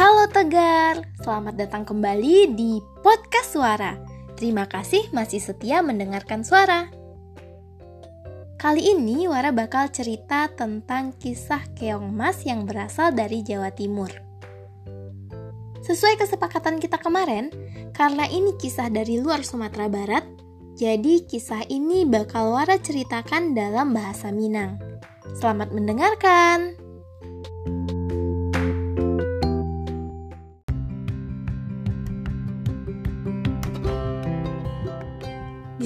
Halo Tegar, selamat datang kembali di Podcast Suara. Terima kasih masih setia mendengarkan suara. Kali ini Wara bakal cerita tentang kisah keong mas yang berasal dari Jawa Timur. Sesuai kesepakatan kita kemarin, karena ini kisah dari luar Sumatera Barat, jadi kisah ini bakal Wara ceritakan dalam bahasa Minang. Selamat mendengarkan!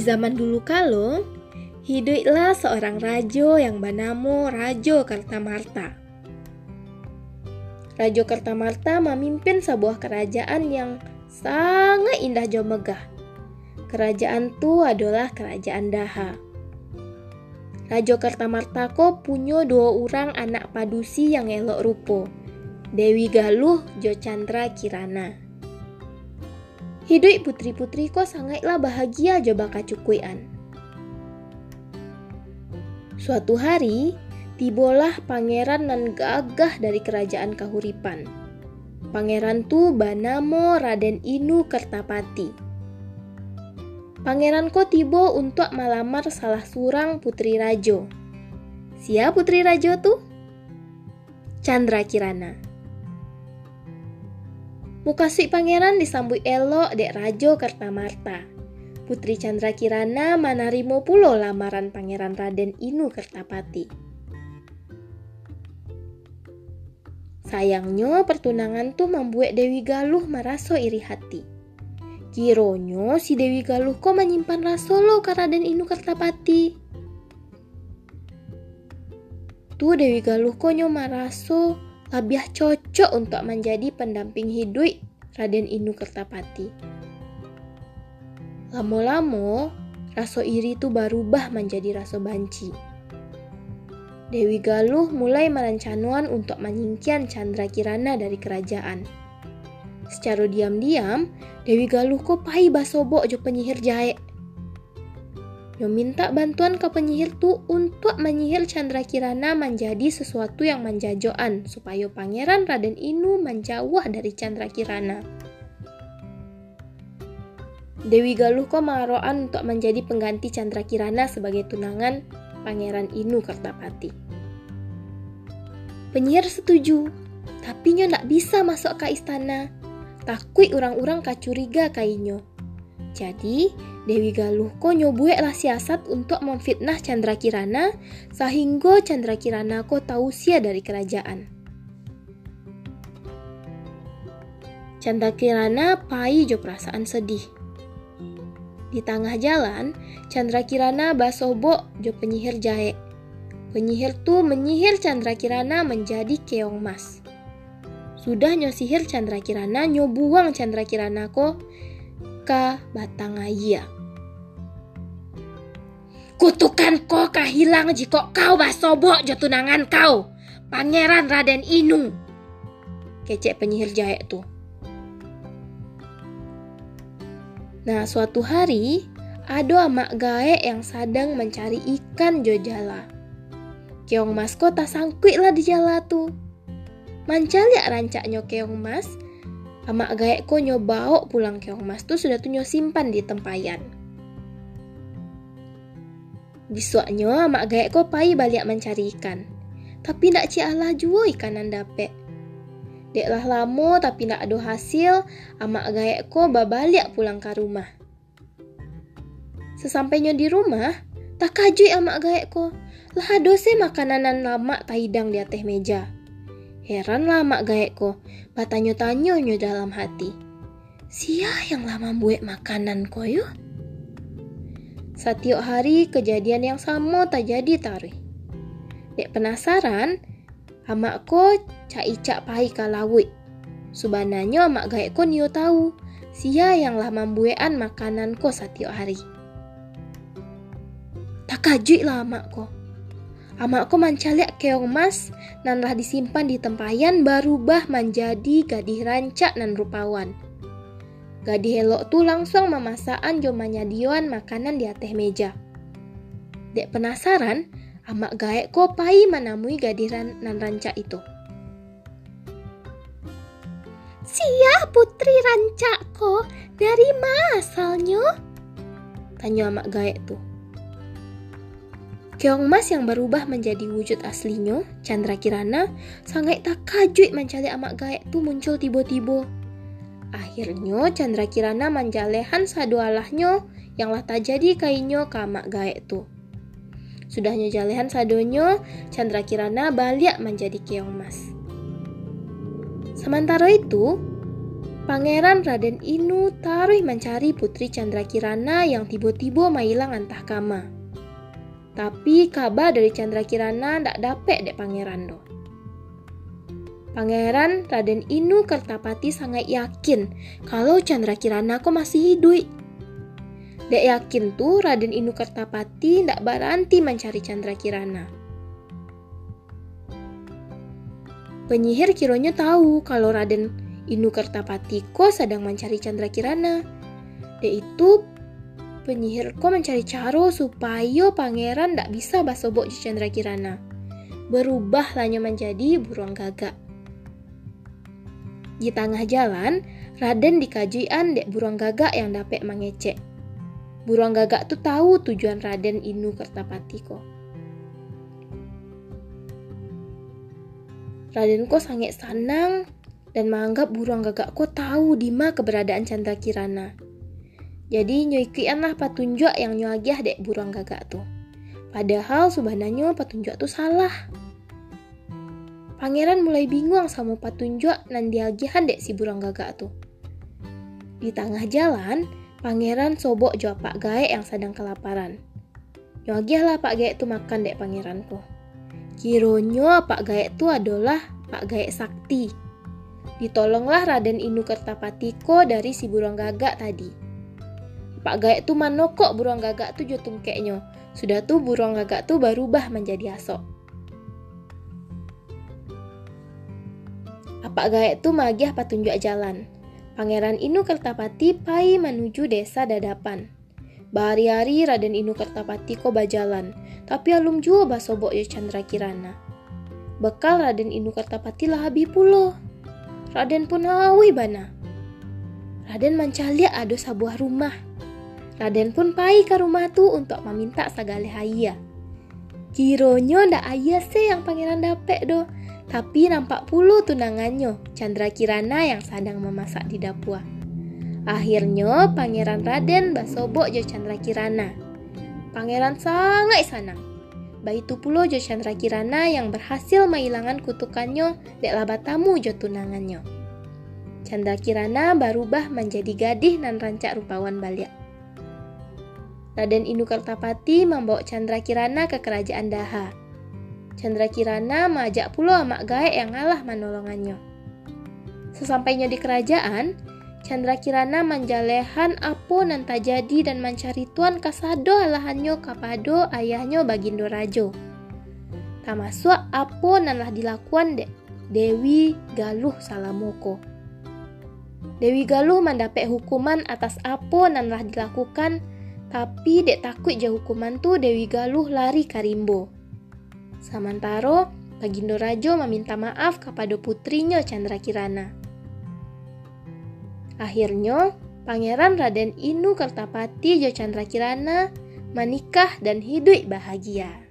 Zaman dulu kalo, hiduplah seorang rajo yang bernama Rajo Kertamarta. Rajo Kertamarta memimpin sebuah kerajaan yang sangat indah jauh megah. Kerajaan itu adalah kerajaan Daha. Rajo Kertamarta ko punya dua orang anak padusi yang elok rupo. Dewi Galuh Jo Chandra Kirana. Hidup putri-putri kok sangatlah bahagia coba kacukuian. Suatu hari, tibolah pangeran nan gagah dari kerajaan Kahuripan. Pangeran tu banamo Raden Inu Kertapati. Pangeran ko tibo untuk melamar salah surang putri rajo. Siapa putri rajo tu? Chandra Kirana. Mukasui pangeran disambut elok dek Rajo Kertamarta. Putri Chandra Kirana manarimo pulo lamaran pangeran Raden Inu Kertapati. Sayangnya pertunangan tuh membuat Dewi Galuh meraso iri hati. Kironyo si Dewi Galuh kok menyimpan raso lo ke Raden Inu Kertapati. Tuh Dewi Galuh kok nyo maraso lebih cocok untuk menjadi pendamping hidup Raden Inu Kertapati. Lamo-lamo, rasa iri itu berubah menjadi rasa banci. Dewi Galuh mulai merencanuan untuk menyingkian Chandra Kirana dari kerajaan. Secara diam-diam, Dewi Galuh kok pai basobok jo penyihir jahe yang minta bantuan ke penyihir tu untuk menyihir Chandra Kirana menjadi sesuatu yang menjajoan supaya pangeran Raden Inu menjauh dari Chandra Kirana. Dewi Galuh kok maroan untuk menjadi pengganti Chandra Kirana sebagai tunangan Pangeran Inu Kertapati. Penyihir setuju, tapi nyo nak bisa masuk ke istana. Takut orang-orang kacuriga kainyo. Jadi, Dewi Galuh ko nyobuek lah siasat untuk memfitnah Chandra Kirana sehingga Chandra Kirana ko tahu sia dari kerajaan. Chandra Kirana pai jo perasaan sedih. Di tengah jalan, Chandra Kirana basobo jo penyihir jahe. Penyihir tu menyihir Chandra Kirana menjadi keong mas. Sudah nyosihir Chandra Kirana nyobuang Chandra Kirana ko ka Batangaya. Kutukan ko kahilang jika kau basobok jo tunangan kau, Pangeran Raden Inu. Kecek penyihir jahe tu. Nah, suatu hari, ada amak gaek yang sedang mencari ikan jo jala. Keong mas ko tak sangkut lah di jala tu. Mancal ya rancaknya keong mas, Amak gaek ko nyobao pulang keong mas tu sudah tunyo simpan di tempayan. Besoknya amak gaek ko pai balik mencari ikan. Tapi nak ci Allah juo ikanan dapet. Deklah lama tapi nak ada hasil, amak gaek ko babalik pulang ke rumah. Sesampainya di rumah, tak kajui amak gaek ko. Lah dose makananan lama tak hidang di atas meja. Heran mak gaekku, batanyo-tanyo nyo dalam hati. Sia yang lama buat makanan ko yuk? Setiap hari kejadian yang sama tak jadi tari. Dek penasaran, amak ko cak icak pai kalawit. Subananya amak gaek ko nio tahu, sia yang lama buean makanan ko setiap hari. Tak kajui lah amak Amakku mancalek keong mas nan lah disimpan di tempayan berubah menjadi gadih rancak nan rupawan. Gadih elok tu langsung memasaan jomanya dioan makanan di atas meja. Dek penasaran, amak gaek ko pai menemui gadih ran, nan rancak itu. Sia putri rancakku, dari mana asalnya? Tanya amak gaek tuh. Keong Mas yang berubah menjadi wujud aslinya, Chandra Kirana, sangat tak kajui mencari amak gaek tu muncul tiba-tiba. Akhirnya Chandra Kirana menjalehan sadu alahnya yang lah tak jadi kainnya ke amak gaek tu. Sudahnya jalehan sadonyo, Chandra Kirana balik menjadi Keong Mas. Sementara itu, Pangeran Raden Inu taruh mencari Putri Chandra Kirana yang tiba-tiba mailang entah kama. Tapi kabar dari Chandra Kirana ndak dapet dek pangeran do. Pangeran Raden Inu Kertapati sangat yakin kalau Chandra Kirana kok masih hidup. Dek yakin tuh Raden Inu Kertapati ndak berhenti mencari Chandra Kirana. Penyihir kiranya tahu kalau Raden Inu Kertapatiko sedang mencari Chandra Kirana. Yaitu penyihir ko mencari cara supaya pangeran tidak bisa basobok di Chandra Kirana. Berubah hanya menjadi burung gagak. Di tengah jalan, Raden dikajian dek burung gagak yang dapat mengecek. Burung gagak tuh tahu tujuan Raden Inu Kertapatiko. Raden ko sangat senang dan menganggap burung gagak ko tahu di mana keberadaan Chandra Kirana. Jadi nyuikian lah petunjuk yang nyuagiah dek burung gagak tuh. Padahal sebenarnya petunjuk tuh salah. Pangeran mulai bingung sama petunjuk nan diagihan dek si burung gagak tuh. Di tengah jalan, pangeran sobok jawab Pak Gaek yang sedang kelaparan. Nyagiah lah Pak Gaek tuh makan dek pangeranku. Kironyo Pak Gaek itu adalah Pak Gaek Sakti. Ditolonglah Raden Inu Kertapatiko dari si burung gagak tadi. Pak Gaek tuh manokok burung gagak tuh jotung keknya. Sudah tuh burung gagak tuh berubah menjadi asok. Pak Gaek tuh magiah petunjuk jalan. Pangeran Inu Kertapati pai menuju desa Dadapan. Bahari-hari Raden Inu Kertapati ko bajalan, tapi alum jua basobok ya Chandra Kirana. Bekal Raden Inu Kertapati lah habi pulo. Raden pun hawi bana. Raden mencaliak ada sebuah rumah. Raden pun pai ke rumah tu untuk meminta segala haya. Kironyo ndak ayah se yang pangeran dapet do, tapi nampak puluh tunangannya, Chandra Kirana yang sedang memasak di dapur. Akhirnya Pangeran Raden basobok Jo Chandra Kirana. Pangeran sangat senang. Baitu pula Jo Chandra Kirana yang berhasil menghilangkan kutukannya dek labat tamu Jo tunangannya. Chandra Kirana berubah menjadi gadih dan rancak rupawan balik. Raden Inu Kertapati membawa Chandra Kirana ke kerajaan Daha. Chandra Kirana mengajak pula amak gaek yang ngalah menolongannya. Sesampainya di kerajaan, Chandra Kirana manjalehan apo nan jadi dan mencari tuan kasado alahannya kapado ayahnya Bagindo Rajo. Termasuk apo nan lah dilakukan de Dewi Galuh Salamoko. Dewi Galuh mendapat hukuman atas apo nan lah dilakukan tapi dek takut jauh hukuman tu Dewi Galuh lari karimbo. Samantaro, Bagindo Rajo meminta maaf kepada putrinya Chandra Kirana. Akhirnya, Pangeran Raden Inu Kertapati Jocandra Kirana menikah dan hidup bahagia.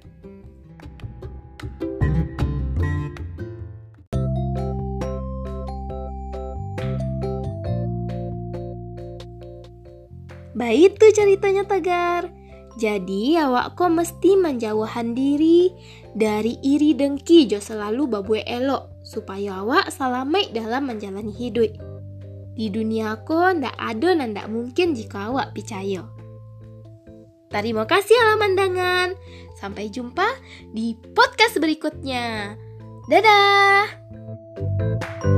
Baik tuh ceritanya Tegar. Jadi awak kok mesti menjauhan diri dari iri dengki jo selalu babue elok supaya awak selamat dalam menjalani hidup. Di dunia aku ndak ada dan ndak mungkin jika awak percaya. Terima kasih alamandangan. Sampai jumpa di podcast berikutnya. Dadah!